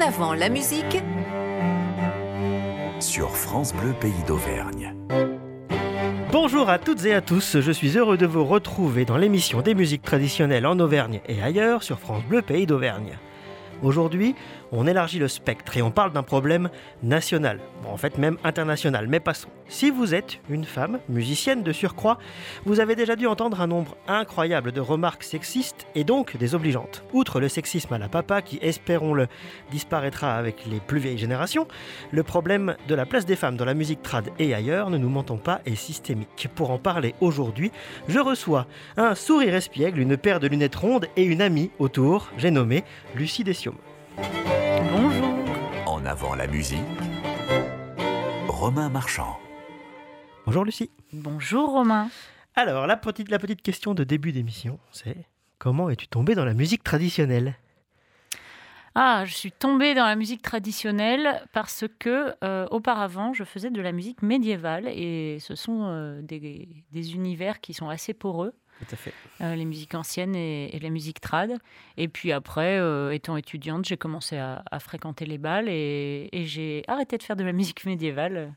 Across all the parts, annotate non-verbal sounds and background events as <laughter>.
En avant la musique sur France Bleu Pays d'Auvergne. Bonjour à toutes et à tous, je suis heureux de vous retrouver dans l'émission des musiques traditionnelles en Auvergne et ailleurs sur France Bleu Pays d'Auvergne. Aujourd'hui, on élargit le spectre et on parle d'un problème national, bon, en fait même international, mais passons. Si vous êtes une femme, musicienne de surcroît, vous avez déjà dû entendre un nombre incroyable de remarques sexistes et donc désobligeantes. Outre le sexisme à la papa qui, espérons-le, disparaîtra avec les plus vieilles générations, le problème de la place des femmes dans la musique trad et ailleurs, ne nous mentons pas, est systémique. Pour en parler aujourd'hui, je reçois un sourire espiègle, une paire de lunettes rondes et une amie autour, j'ai nommé Lucie Dessium. Bonjour. En avant la musique, Romain Marchand. Bonjour Lucie. Bonjour Romain. Alors, la petite, la petite question de début d'émission, c'est comment es-tu tombée dans la musique traditionnelle? Ah, je suis tombée dans la musique traditionnelle parce que euh, auparavant, je faisais de la musique médiévale et ce sont euh, des, des univers qui sont assez poreux. Tout à fait. Euh, les musiques anciennes et, et la musique trad. Et puis après, étant étudiante, j'ai commencé à, à fréquenter les bals et, et j'ai arrêté de faire de la <laughs> musique médiévale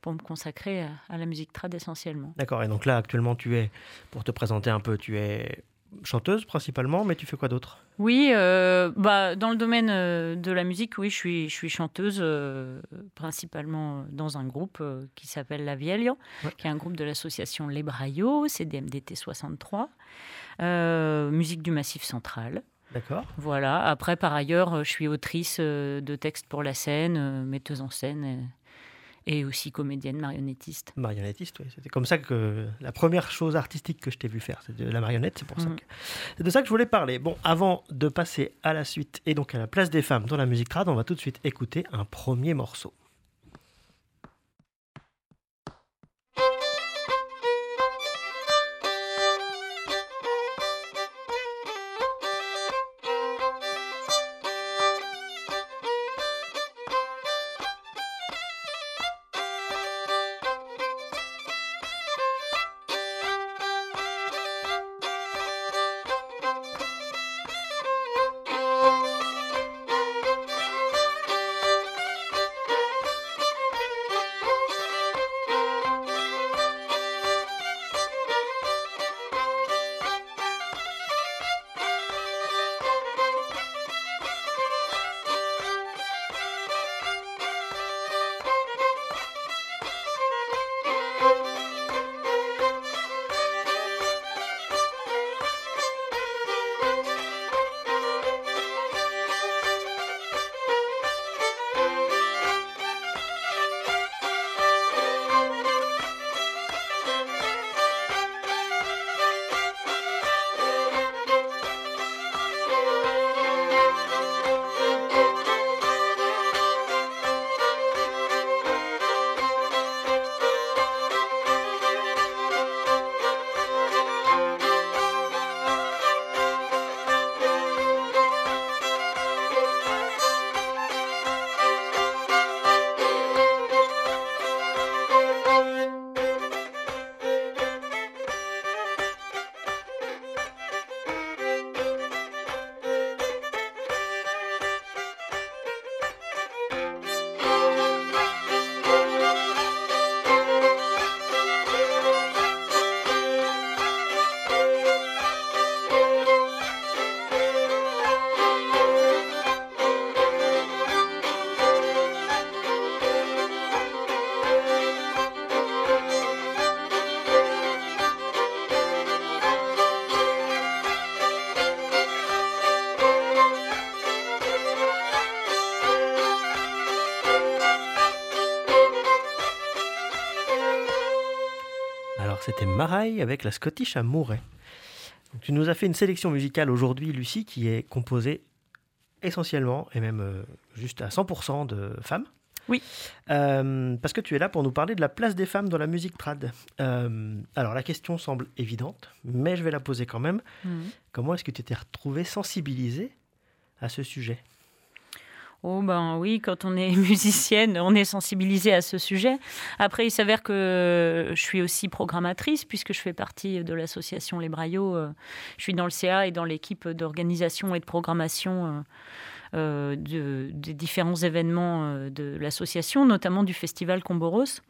pour me consacrer à, à la musique trad essentiellement. D'accord, et donc là actuellement tu es, pour te présenter un peu, tu es chanteuse principalement, mais tu fais quoi d'autre? Oui, euh, bah, dans le domaine euh, de la musique, oui, je suis, je suis chanteuse euh, principalement dans un groupe euh, qui s'appelle La Vieille, Ouais. qui est un groupe de l'association Les Braillots, CDMDT 63, euh, musique du Massif Central. D'accord. Voilà. Après, par ailleurs, je suis autrice de textes pour la scène, metteuse en scène et aussi comédienne marionnettiste. Marionnettiste, oui. C'était comme ça que la première chose artistique que je t'ai vu faire, c'est de la marionnette, c'est pour ça Mhm. que... C'est de ça que je voulais parler. Bon, avant de passer à la suite et donc à la place des femmes dans la musique trad, on va tout de suite écouter un premier morceau. Maraille avec la Scottish à Mouret. Donc, tu nous as fait une sélection musicale aujourd'hui, Lucie, qui est composée essentiellement, et même euh, juste à 100% de femmes. Oui. Euh, parce que tu es là pour nous parler de la place des femmes dans la musique trad. Euh, alors la question semble évidente, mais je vais la poser quand même. Mhm. Comment est-ce que tu t'es retrouvée sensibilisée à ce sujet? Oh ben oui, quand on est <laughs> musicienne, on est sensibilisé à ce sujet. Après, il s'avère que je suis aussi programmatrice puisque je fais partie de l'association Les Braillots. Euh, Je suis dans le CA et dans l'équipe d'organisation et de programmation euh, de- des différents événements euh, de l'association, notamment du festival Comboros.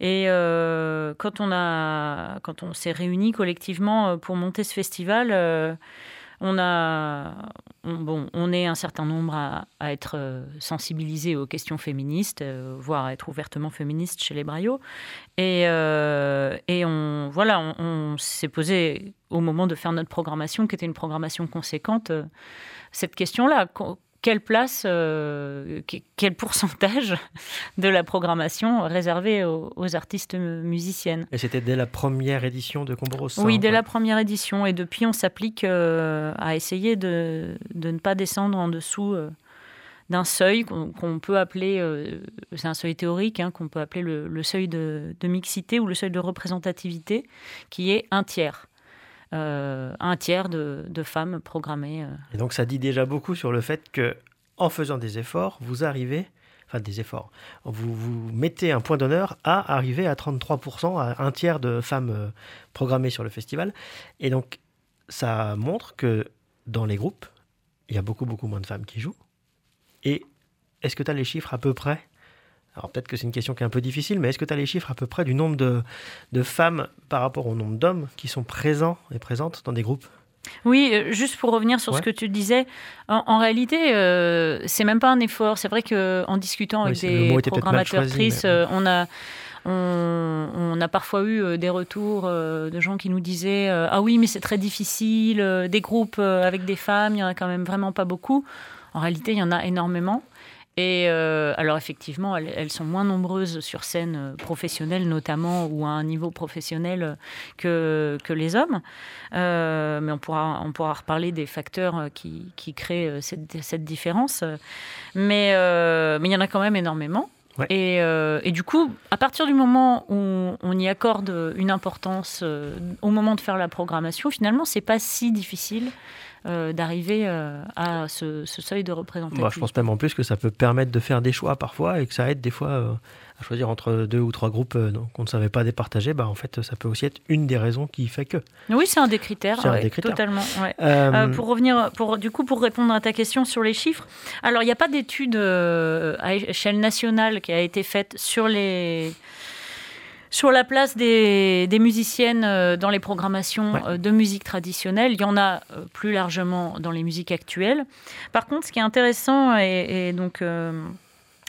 Et euh, quand on, a, quand on s'est réunis collectivement euh, pour monter ce festival, euh, on, a, on, bon, on est un certain nombre à, être euh, sensibilisés aux questions féministes, euh, voire à être ouvertement féministes chez les Braillots. Et, euh, et on, voilà, on, on s'est posé au moment de faire notre programmation, qui était une programmation conséquente, cette question-là. Qu- Quelle place, euh, que- quel pourcentage <laughs> de la programmation réservée aux, aux artistes musiciennes Et c'était dès la première édition de Comboros. ça, oui, hein, dès ouais. la première édition. Et depuis, on s'applique euh, à essayer de, de ne pas descendre en dessous euh, d'un seuil qu'on peut appeler, c'est un seuil théorique, hein, qu'on peut appeler le, le seuil de, de mixité ou le seuil de représentativité, qui est un tiers. Euh, un tiers de, femmes programmées. euh. Et donc ça dit déjà beaucoup sur le fait que en faisant des efforts, vous arrivez, enfin des efforts, vous, vous mettez un point d'honneur à arriver à 33%, à un tiers de femmes euh, programmées sur le festival. Et donc ça montre que dans les groupes, il y a beaucoup, beaucoup moins de femmes qui jouent. Et est-ce que tu as les chiffres à peu près? Alors peut-être que c'est une question qui est un peu difficile, mais est-ce que tu as les chiffres à peu près du nombre de, de femmes par rapport au nombre d'hommes qui sont présents et présentes dans des groupes? Oui, euh, juste pour revenir sur Ouais. ce que tu disais, en, en réalité, euh, c'est même pas un effort. C'est vrai que en discutant Oui, avec des mais- euh, on a on, on a parfois eu euh, des retours de gens qui nous disaient ah oui mais c'est très difficile des groupes avec des femmes il y en a quand même vraiment pas beaucoup en réalité il y en a énormément et euh, alors effectivement elles, elles sont moins nombreuses sur scène euh, professionnelle notamment ou à un niveau professionnel euh, que, que les hommes euh, mais on pourra, on pourra reparler des facteurs qui, qui créent cette, cette différence. Mais euh, mais il y en a quand même énormément. Ouais. Et, euh, et du coup, à partir du moment où on y accorde une importance euh, au moment de faire la programmation, finalement, c'est pas si difficile euh, d'arriver euh, à ce, ce seuil de représentativité. Bah, je pense même en plus que ça peut permettre de faire des choix parfois et que ça aide des fois euh, à choisir entre deux ou trois groupes qu'on ne savait pas départager. Bah, en fait, ça peut aussi être une des raisons qui fait que. Oui, c'est un des critères. C'est un des critères. Totalement. ouais. Pour revenir, pour, du coup, pour répondre à ta question sur les chiffres, alors il n'y a pas d'étude à échelle nationale qui a été faite sur les sur la place des, des musiciennes euh, dans les programmations Ouais. euh, de musique traditionnelle. Il y en a euh, plus largement dans les musiques actuelles. Par contre, ce qui est intéressant, et, et donc euh,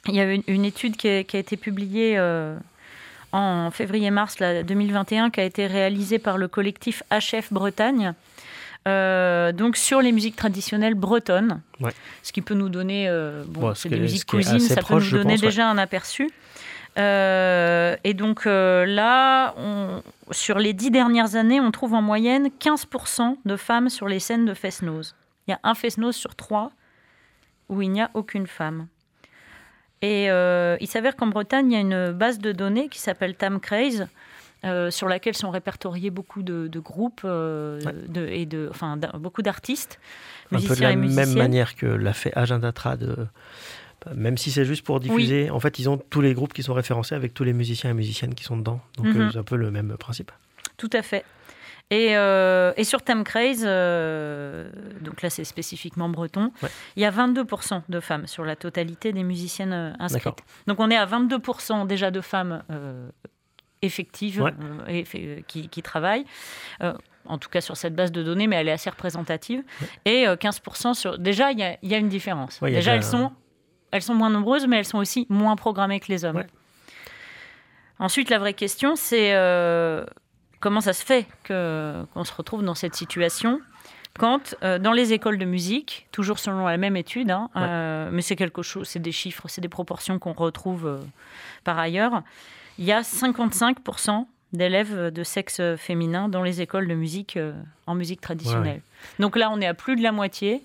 il y a une, une étude qui a, qui a été publiée euh, en février-mars là, 2021, qui a été réalisée par le collectif HF Bretagne. euh, donc sur les musiques traditionnelles bretonnes, Ouais. ce qui peut nous donner, bon, Bon, ce c'est des musiques cousines, ça peut nous donner pense, ouais. déjà un aperçu. Euh, et donc euh, là, on- sur les dix dernières années, on trouve en moyenne 15% de femmes sur les scènes de Fest-Noz. Il y a un Fest-Noz sur trois où il n'y a aucune femme. Et euh, il s'avère qu'en Bretagne, il y a une base de données qui s'appelle Tamcraze, euh, sur laquelle sont répertoriés beaucoup de, de groupes Ouais. de, et de, enfin, beaucoup d'artistes, un peu de musiciens la même manière que l'a fait Agenda Trad. Même si c'est juste pour diffuser, en fait, ils ont tous les groupes qui sont référencés avec tous les musiciens et musiciennes qui sont dedans. Donc, Mhm. euh, c'est un peu le même principe. Tout à fait. Et, euh, et sur Tamcraze, euh, donc là c'est spécifiquement breton, Ouais. il y a 22% de femmes sur la totalité des musiciennes inscrites. Donc on est à 22% déjà de femmes euh, effectives Ouais. et qui, qui travaillent. En tout cas sur cette base de données, mais elle est assez représentative. Et euh, 15% sur... Déjà, il y a, il y a une différence. Ouais, déjà, elles sont, elles sont moins nombreuses, mais elles sont aussi moins programmées que les hommes. Ouais. Ensuite, la vraie question, c'est euh, comment ça se fait qu'on se retrouve dans cette situation quand, euh, dans les écoles de musique, toujours selon la même étude, hein, Ouais. euh, mais c'est quelque chose, c'est des chiffres, c'est des proportions qu'on retrouve euh, par ailleurs, il y a 55% d'élèves de sexe féminin dans les écoles de musique en musique traditionnelle. Donc là, on est à plus de la moitié,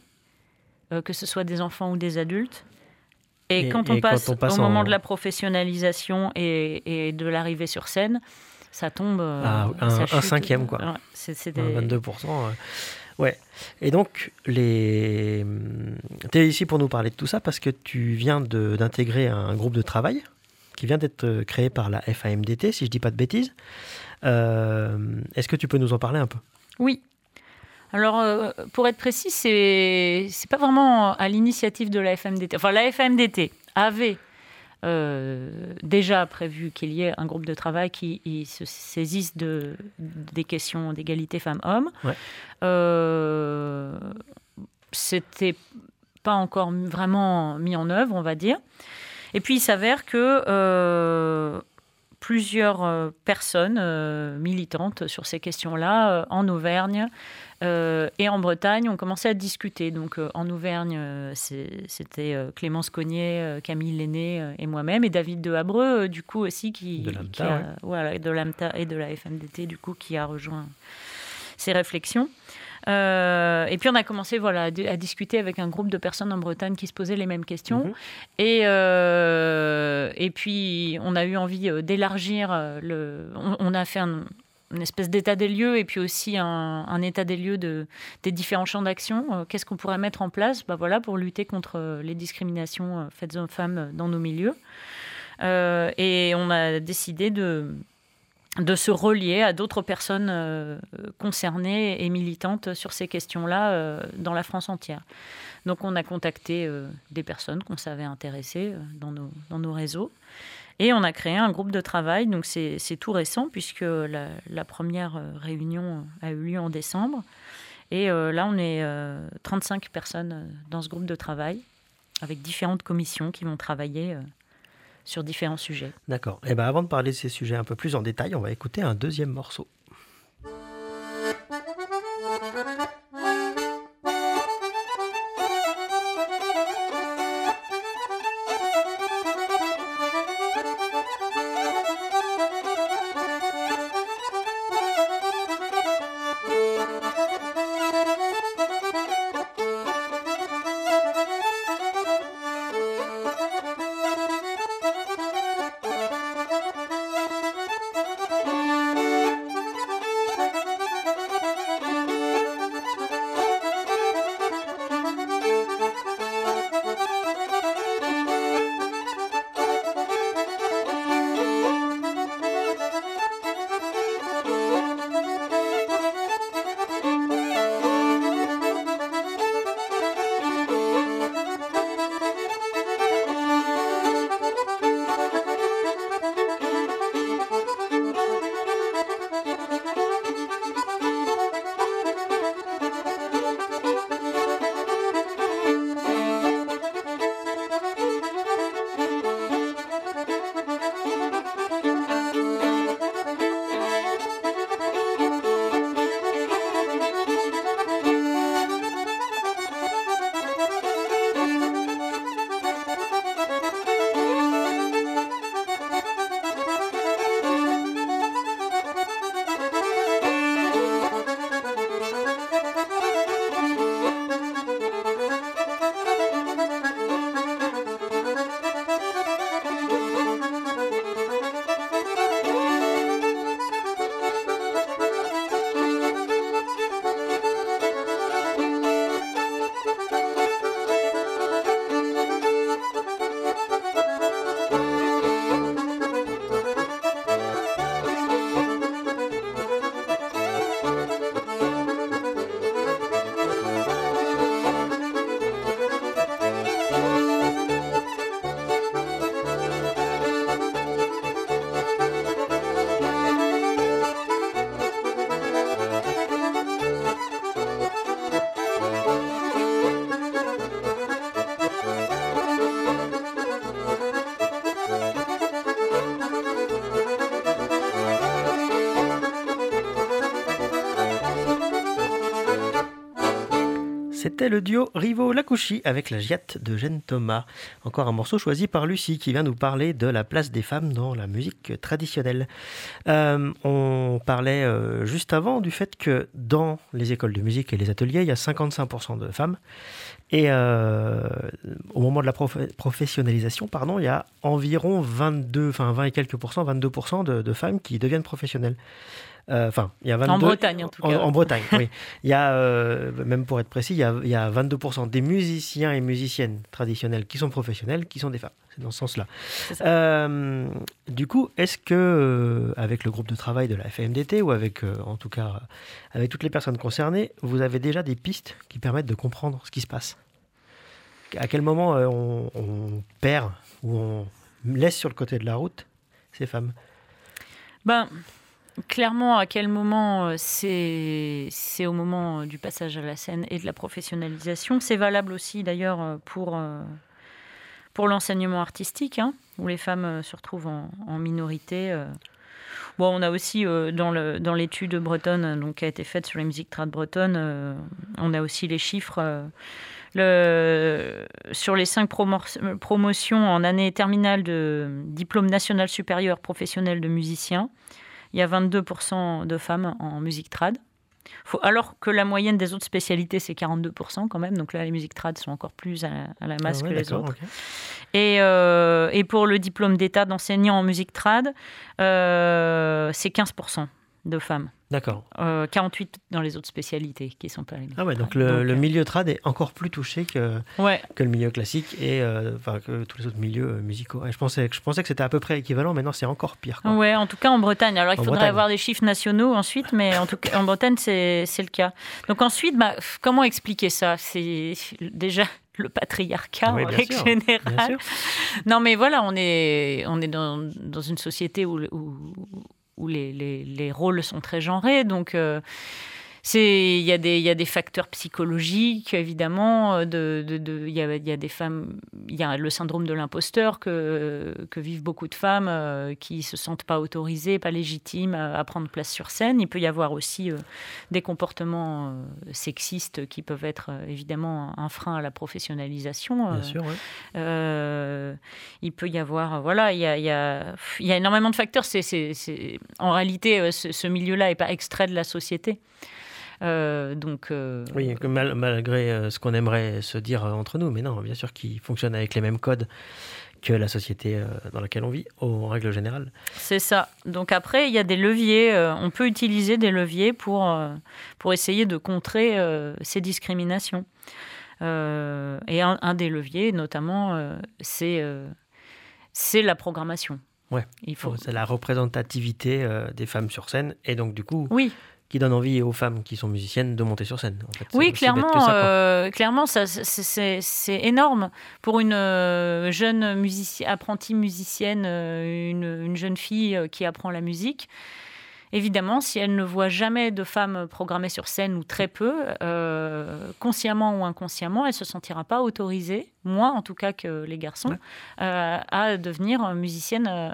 que ce soit des enfants ou des adultes. Et, Et- quand, on et quand passe on passe au moment en- de la professionnalisation et, et de l'arrivée sur scène, ça tombe. euh, Ah, un- ça un chute. cinquième, quoi. Ouais, c'est des- Ouais, 22%. euh, Ouais. Et donc, les... tu es ici pour nous parler de tout ça parce que tu viens d'intégrer un groupe de travail qui vient d'être euh, créé par la FAMDT, si je dis pas de bêtises. Euh, Est-ce que tu peux nous en parler un peu? Oui. Alors, euh, pour être précis, c'est c'est pas vraiment à l'initiative de la FMDT. Enfin, la FMDT avait euh, déjà prévu qu'il y ait un groupe de travail qui se saisisse de, des questions d'égalité femmes-hommes. Ouais. Euh, C'était pas encore vraiment mis en œuvre, on va dire. Et puis, il s'avère que euh, plusieurs euh, personnes euh, militantes sur ces questions-là, euh, en Auvergne et en Bretagne, ont commencé à discuter. Donc, en Auvergne, c'était Clémence Cognier, Camille Lenné et moi-même, et David de Habreux, du coup, aussi, qui, De l'AMTA, ouais. voilà, de l'AMTA et de la FMDT, du coup, qui a rejoint ces réflexions. Euh, et puis on a commencé voilà, à, di- à discuter avec un groupe de personnes en Bretagne qui se posaient les mêmes questions. Mhm. Et, euh, et puis on a eu envie euh, d'élargir le. On, on a fait un- une espèce d'état des lieux et puis aussi un, un état des lieux de, des différents champs d'action. Qu'est-ce qu'on pourrait mettre en place? Bah, voilà, pour lutter contre les discriminations faites aux femmes dans nos milieux. Euh, et on a décidé de, de se relier à d'autres personnes euh, concernées et militantes sur ces questions-là euh, dans la France entière. Donc on a contacté euh, des personnes qu'on savait intéressées dans, nos, réseaux. Et on a créé un groupe de travail, donc c'est tout récent puisque la, première réunion a eu lieu en décembre. Et là, on est euh, 35 personnes dans ce groupe de travail, avec différentes commissions qui vont travailler sur différents sujets. D'accord. Et ben avant de parler de ces sujets un peu plus en détail, on va écouter un deuxième morceau. C'était le duo Rivo Lacouchi avec la Giatte de Jeanne Thomas. Encore un morceau choisi par Lucie qui vient nous parler de la place des femmes dans la musique traditionnelle. Euh, on parlait euh, juste avant du fait que dans les écoles de musique et les ateliers, il y a 55% de femmes. Et euh, au moment de la prof- professionnalisation, pardon, il y a environ 22, enfin 20 et quelques pourcents, 22% de, de femmes qui deviennent professionnelles. Euh, Enfin, il y a 22... En Bretagne, en tout cas. En, Bretagne, oui. <laughs> Il y a, euh, même pour être précis, il y a, il y a 22% des musiciens et musiciennes traditionnels qui sont professionnels, qui sont des femmes. C'est dans ce sens-là. Euh, du coup, est-ce que, euh, avec le groupe de travail de la FMDT, ou avec, euh, en tout cas, avec toutes les personnes concernées, vous avez déjà des pistes qui permettent de comprendre ce qui se passe? À quel moment on, on perd ou on laisse sur le côté de la route ces femmes? Ben, clairement, à quel moment euh, c'est au moment euh, du passage à la scène et de la professionnalisation. C'est valable aussi d'ailleurs euh, pour, pour l'enseignement artistique, hein, où les femmes se retrouvent en, minorité. Bon, on a aussi euh, dans l'étude bretonne donc, qui a été faite sur les musiques trad bretonnes, on a aussi les chiffres. sur les cinq promo- promotions en année terminale de diplôme national supérieur professionnel de musicien, il y a 22% de femmes en musique trad. Faut, alors que la moyenne des autres spécialités, c'est 42% quand même. Donc là, les musiques trad sont encore plus à la, à la masse Ah ouais, que les autres. Et, euh, et pour le diplôme d'état d'enseignant en musique trad, euh, c'est 15% de femmes. D'accord. Euh, 48 dans les autres spécialités qui sont pas les Ah ouais, donc le, Donc, le euh, milieu trad est encore plus touché que, Ouais, que le milieu classique et euh, enfin que tous les autres milieux euh, musicaux. Ouais, je pensais, je pensais que c'était à peu près équivalent, mais non, c'est encore pire. quoi. Ouais, en tout cas en Bretagne. Alors il En faudrait Bretagne. avoir des chiffres nationaux ensuite, mais en tout cas en Bretagne c'est le cas. Donc ensuite, bah, comment expliquer ça? C'est déjà le patriarcat Oui, en règle sûr, générale. Non, mais voilà, on est, on est dans, dans une société où, où, où les, les, les rôles sont très genrés. Donc, euh, c'est il y, a des- il y a des facteurs psychologiques, évidemment. euh, De, il, y a, il y a des femmes. Il y a le syndrome de l'imposteur que, que vivent beaucoup de femmes euh, qui se sentent pas autorisées, pas légitimes à, à prendre place sur scène. Il peut y avoir aussi euh, des comportements euh, sexistes qui peuvent être évidemment un frein à la professionnalisation. Bien sûr, ouais. il peut y avoir, voilà, il y a, il y a, y a énormément de facteurs. C'est, En réalité, ce, ce milieu-là n'est pas extrait de la société. Euh, donc, euh, Oui, que mal- malgré euh, ce qu'on aimerait se dire entre nous, mais non, bien sûr qu'il fonctionne avec les mêmes codes que la société dans laquelle on vit, en règle générale. c'est ça. Donc après, il y a des leviers. on peut utiliser des leviers pour, pour essayer de contrer ces discriminations. Et un, un des leviers, notamment, c'est, c'est la programmation. Ouais. Il faut. C'est la représentativité des femmes sur scène, et donc du coup, Oui, qui donne envie aux femmes qui sont musiciennes de monter sur scène. en fait. C'est Oui, clairement, ça, euh, clairement, ça, c'est- énorme pour une euh, jeune musici- apprentie musicienne, euh, une, une jeune fille qui apprend la musique. Évidemment, si elle ne voit jamais de femmes programmées sur scène ou très peu, euh, consciemment ou inconsciemment, elle se sentira pas autorisée, moins en tout cas que les garçons, Ouais. euh, à devenir musicienne euh,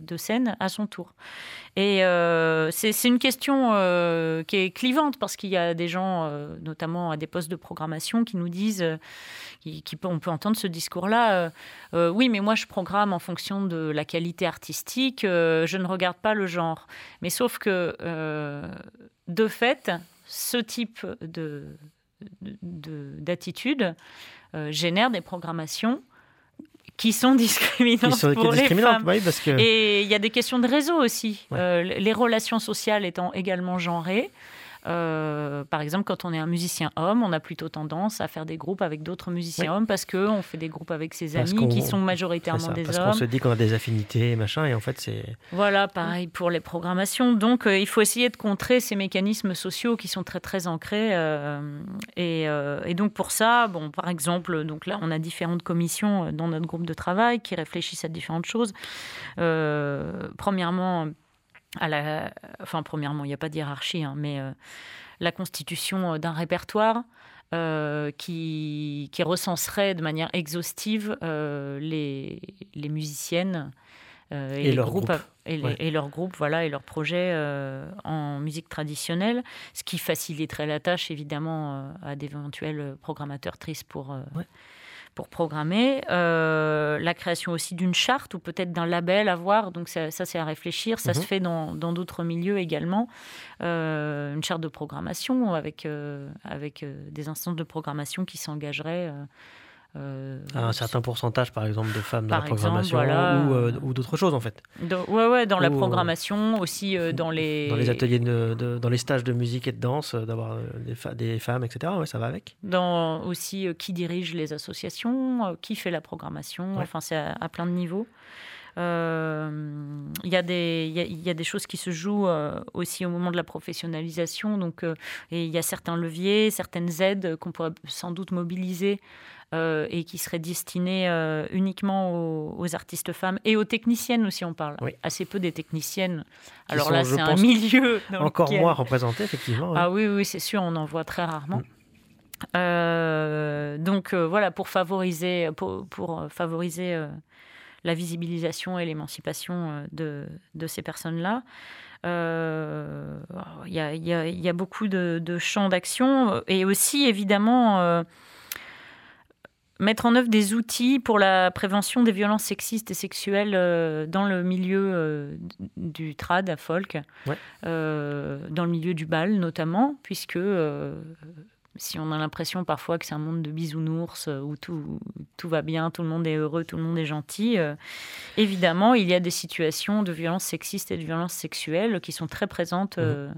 de scène à son tour. Et euh, c'est c'est une question euh, qui est clivante parce qu'il y a des gens, notamment à des postes de programmation, qui nous disent, qui, qui peut- on peut entendre ce discours-là, oui, mais moi je programme en fonction de la qualité artistique, je ne regarde pas le genre. Mais sauf que, de fait, ce type de de- d'attitude euh, génère des programmations qui sont <laughs> discriminantes Qui sont pour les femmes. oui, parce que Et il y a des questions de réseau aussi. Ouais. Euh, les relations sociales étant également genrées. Euh, par exemple, quand on est un musicien homme, on a plutôt tendance à faire des groupes avec d'autres musiciens Oui. hommes parce qu'on fait des groupes avec ses Parce amis qui qu'on- sont majoritairement ça, des parce qu'on hommes. se dit qu'on a des affinités, machin, et en fait, c'est Voilà, pareil pour les programmations. Donc, euh, il faut essayer de contrer ces mécanismes sociaux qui sont très très ancrés. euh, et, et donc pour ça, bon, par exemple, donc là, on a différentes commissions dans notre groupe de travail qui réfléchissent à différentes choses. Premièrement, à la, enfin premièrement, il n'y a pas de hiérarchie, hein, mais euh, la constitution euh, d'un répertoire. euh, qui, qui recenserait de manière exhaustive euh, les, les musiciennes euh, et, Et les leurs groupes, groupes. et, les- Ouais. et leurs groupes, voilà, et leurs projets en musique traditionnelle, ce qui faciliterait la tâche évidemment à d'éventuels programmateurs tristes pour, Ouais. Pour programmer. Euh, la création aussi d'une charte ou peut-être d'un label à voir, donc ça, ça, c'est à réfléchir. Ça Mhm. se fait dans d'autres milieux également. Euh, une charte de programmation avec, euh, avec des instances de programmation qui s'engageraient. Euh, un certain pourcentage, par exemple, de femmes dans la exemple, programmation voilà. ou, euh, ou d'autres choses, en fait. dans, ouais, ouais, dans la Ou, euh, programmation, aussi euh, dans les... Dans les ateliers, de, de- dans les stages de musique et de danse, d'avoir des, femmes, etc. Ouais, ça va avec. dans aussi qui dirige les associations, qui fait la programmation, Ouais. enfin c'est à, à plein de niveaux. Il y, a des- y a- y a des choses qui se jouent aussi au moment de la professionnalisation, donc et il y a certains leviers, certaines aides qu'on pourrait sans doute mobiliser euh, et qui seraient destinées euh, uniquement aux, aux artistes femmes et aux techniciennes aussi, on parle Oui. assez peu des techniciennes. Qui Alors sont, là, c'est un milieu Encore lequel- moins représenté, effectivement. ah oui, oui, c'est sûr, on en voit très rarement. Mm. Euh, donc voilà, pour favoriser, pour, pour, favoriser la visibilisation et l'émancipation de, de ces personnes-là. Euh, Il y, a, y a- y a beaucoup de, de champs d'action et aussi évidemment euh, mettre en œuvre des outils pour la prévention des violences sexistes et sexuelles euh, dans le milieu euh, du trad à folk, Ouais. euh, dans le milieu du bal notamment, puisque euh, si on a l'impression parfois que c'est un monde de bisounours où tout, tout va bien, tout le monde est heureux, tout le monde est gentil, euh, évidemment, il y a des situations de violences sexistes et de violences sexuelles qui sont très présentes euh,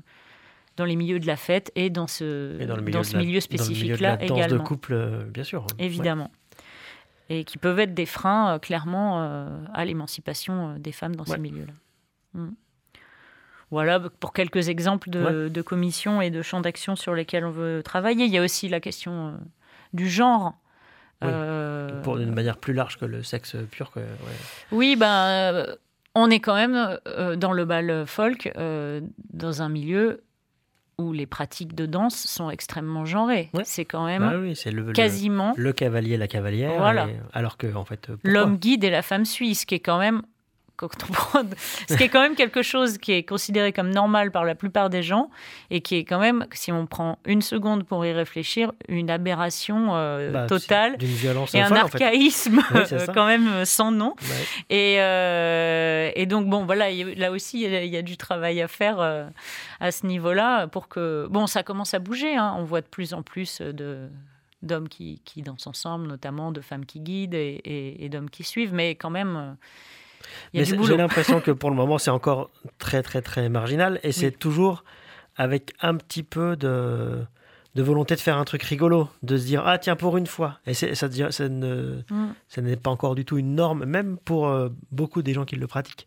dans les milieux de la fête et dans ce, Et dans milieu, dans ce milieu spécifique-là également. de couple, euh, bien sûr. Ouais. Évidemment. Et qui peuvent être des freins, euh, clairement, euh, à l'émancipation des femmes dans Ouais. ces milieux-là. Mm. Voilà pour quelques exemples de, de commissions et de champs d'action sur lesquels on veut travailler. Il y a aussi la question euh, du genre. Oui. Pour une manière plus large que le sexe pur. Que, oui, ben, on est quand même euh, dans le bal folk, euh, dans un milieu où les pratiques de danse sont extrêmement genrées. Ouais. C'est quand même Bah oui, c'est le, le- quasiment le cavalier, la cavalière. Voilà. et- alors que, en fait, euh, l'homme guide et la femme suit, ce qui est quand même quand on prend- ce qui est quand même quelque chose qui est considéré comme normal par la plupart des gens et qui est quand même, si on prend une seconde pour y réfléchir, une aberration euh, Bah, totale violence et un folle, en fait. archaïsme <laughs> Oui, euh, quand même euh, sans nom. Ouais. Et, euh, et donc, bon, voilà, là aussi, il y a- il y, a du travail à faire euh, à ce niveau-là pour que. Bon, ça commence à bouger. hein. On voit de plus en plus de d'hommes qui, qui dansent ensemble, notamment de femmes qui guident et, et- et d'hommes qui suivent, mais quand même, Mais j'ai l'impression que pour le moment, c'est <laughs> encore très, très, très marginal. Et c'est toujours avec un petit peu de, de volonté de faire un truc rigolo, de se dire, ah tiens, pour une fois. Et ça, ne- Mm. ça n'est pas encore du tout une norme, même pour euh, beaucoup des gens qui le pratiquent.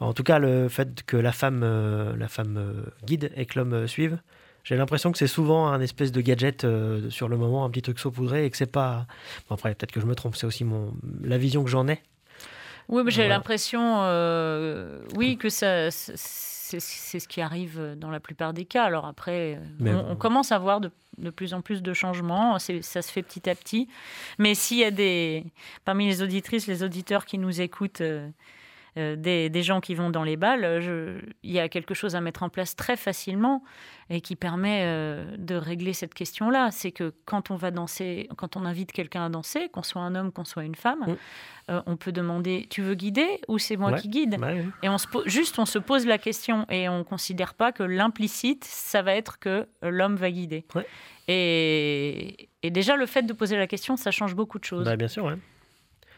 En tout cas, le fait que la femme, euh, la femme euh, guide et que l'homme suive, j'ai l'impression que c'est souvent un espèce de gadget euh, sur le moment, un petit truc saupoudré, et que c'est pas. Bon, après, peut-être que je me trompe, c'est aussi mon la vision que j'en ai. Oui, mais j'ai Voilà. l'impression, euh, oui, que ça, c'est ce qui arrive dans la plupart des cas. Alors après, Mais on, bon. on commence à voir de, de plus en plus de changements. Ça se fait petit à petit. Mais s'il y a des, parmi les auditrices, les auditeurs qui nous écoutent, euh, des, des gens qui vont dans les balles, euh, il y a quelque chose à mettre en place très facilement et qui permet euh, de régler cette question-là. C'est que quand on va danser, quand on invite quelqu'un à danser, qu'on soit un homme, qu'on soit une femme, Mm. euh, on peut demander tu veux guider ou c'est moi Ouais. qui guide. Et on se juste on se pose la question et on considère pas que l'implicite ça va être que euh, l'homme va guider. Ouais. Et, et déjà le fait de poser la question ça change beaucoup de choses. Bah, bien sûr, ouais.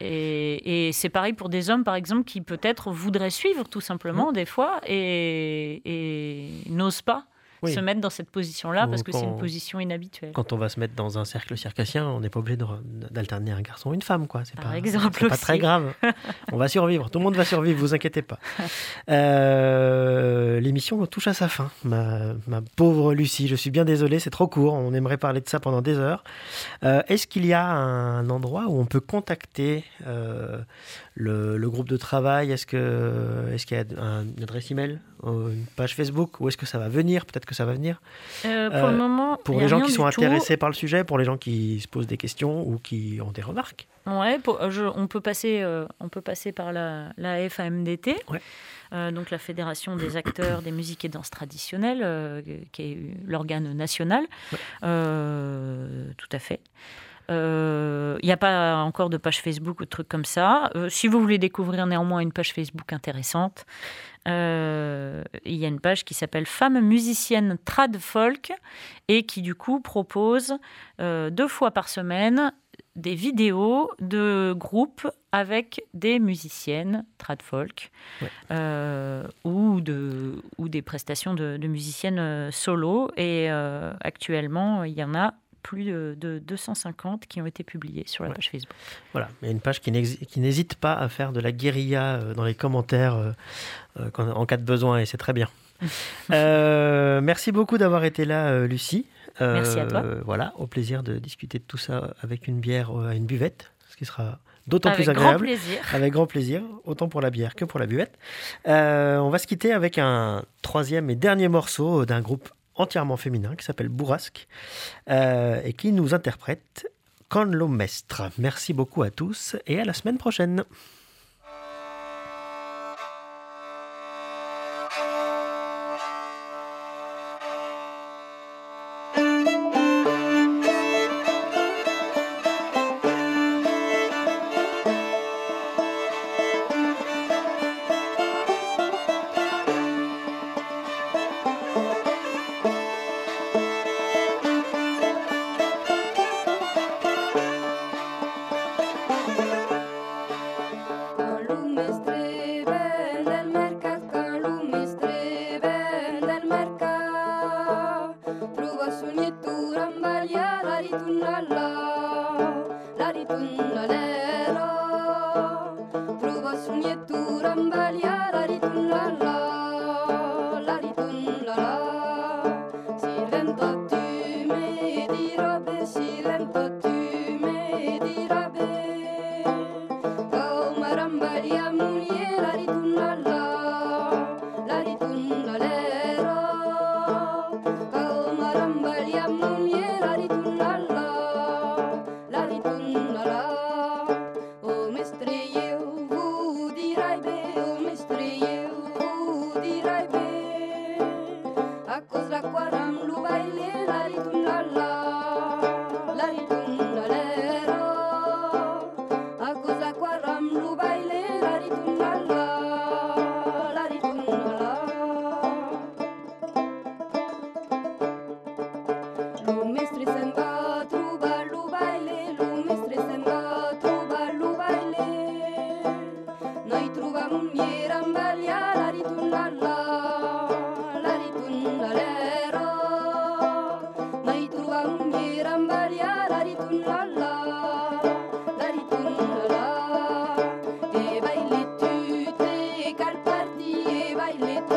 Et, et c'est pareil pour des hommes, par exemple, qui peut-être voudraient suivre tout simplement des fois et, et n'osent pas Oui. se mettre dans cette position-là parce que c'est une position inhabituelle. Quand on va se mettre dans un cercle circassien, on n'est pas obligé d'alterner un garçon et une femme, quoi. C'est Par pas, pas très grave. <laughs> on va survivre. Tout le monde va survivre. Vous inquiétez pas. Euh, L'émission touche à sa fin, ma, ma pauvre Lucie. Je suis bien désolé, c'est trop court. On aimerait parler de ça pendant des heures. Euh, Est-ce qu'il y a un endroit où on peut contacter euh, le, le groupe de travail Est-ce que est-ce qu'il y a un- une adresse email, euh, une page Facebook, ou est-ce que ça va venir Peut-être que ça va venir. Euh, pour Euh, le moment, Pour les gens qui sont tout. intéressés par le sujet, pour les gens qui se posent des questions ou qui ont des remarques. Ouais, pour- je- on, peut passer, euh, on peut passer par la, la FAMDT, Ouais. euh, donc la Fédération des acteurs des musiques et danses traditionnelles, euh, qui est l'organe national. Ouais. Euh, tout à fait. Euh, Il n'y a pas encore de page Facebook ou de trucs comme ça. Euh, si vous voulez découvrir néanmoins une page Facebook intéressante, euh, il y a une page qui s'appelle Femmes musiciennes trad folk et qui du coup propose euh, deux fois par semaine des vidéos de groupes avec des musiciennes trad folk Ouais. euh, ou, de, ou des prestations de, de musiciennes euh, solo. Et euh, actuellement, il y en a plus de, de 250 qui ont été publiées sur la Ouais. page Facebook. Voilà, il y a une page qui n'hésite pas à faire de la guérilla euh, dans les commentaires euh, euh, en cas de besoin, et c'est très bien. <laughs> Euh, merci beaucoup d'avoir été là, Lucie. Euh, Merci à toi. Voilà, au plaisir de discuter de tout ça avec une bière à une buvette, ce qui sera d'autant Avec plus grand agréable. plaisir. <laughs> Avec grand plaisir, autant pour la bière que pour la buvette. Euh, on va se quitter avec un troisième et dernier morceau d'un groupe entièrement féminin qui s'appelle Bourrasque euh, et qui nous interprète Con lo Mestre. Merci beaucoup à tous et à la semaine prochaine. baile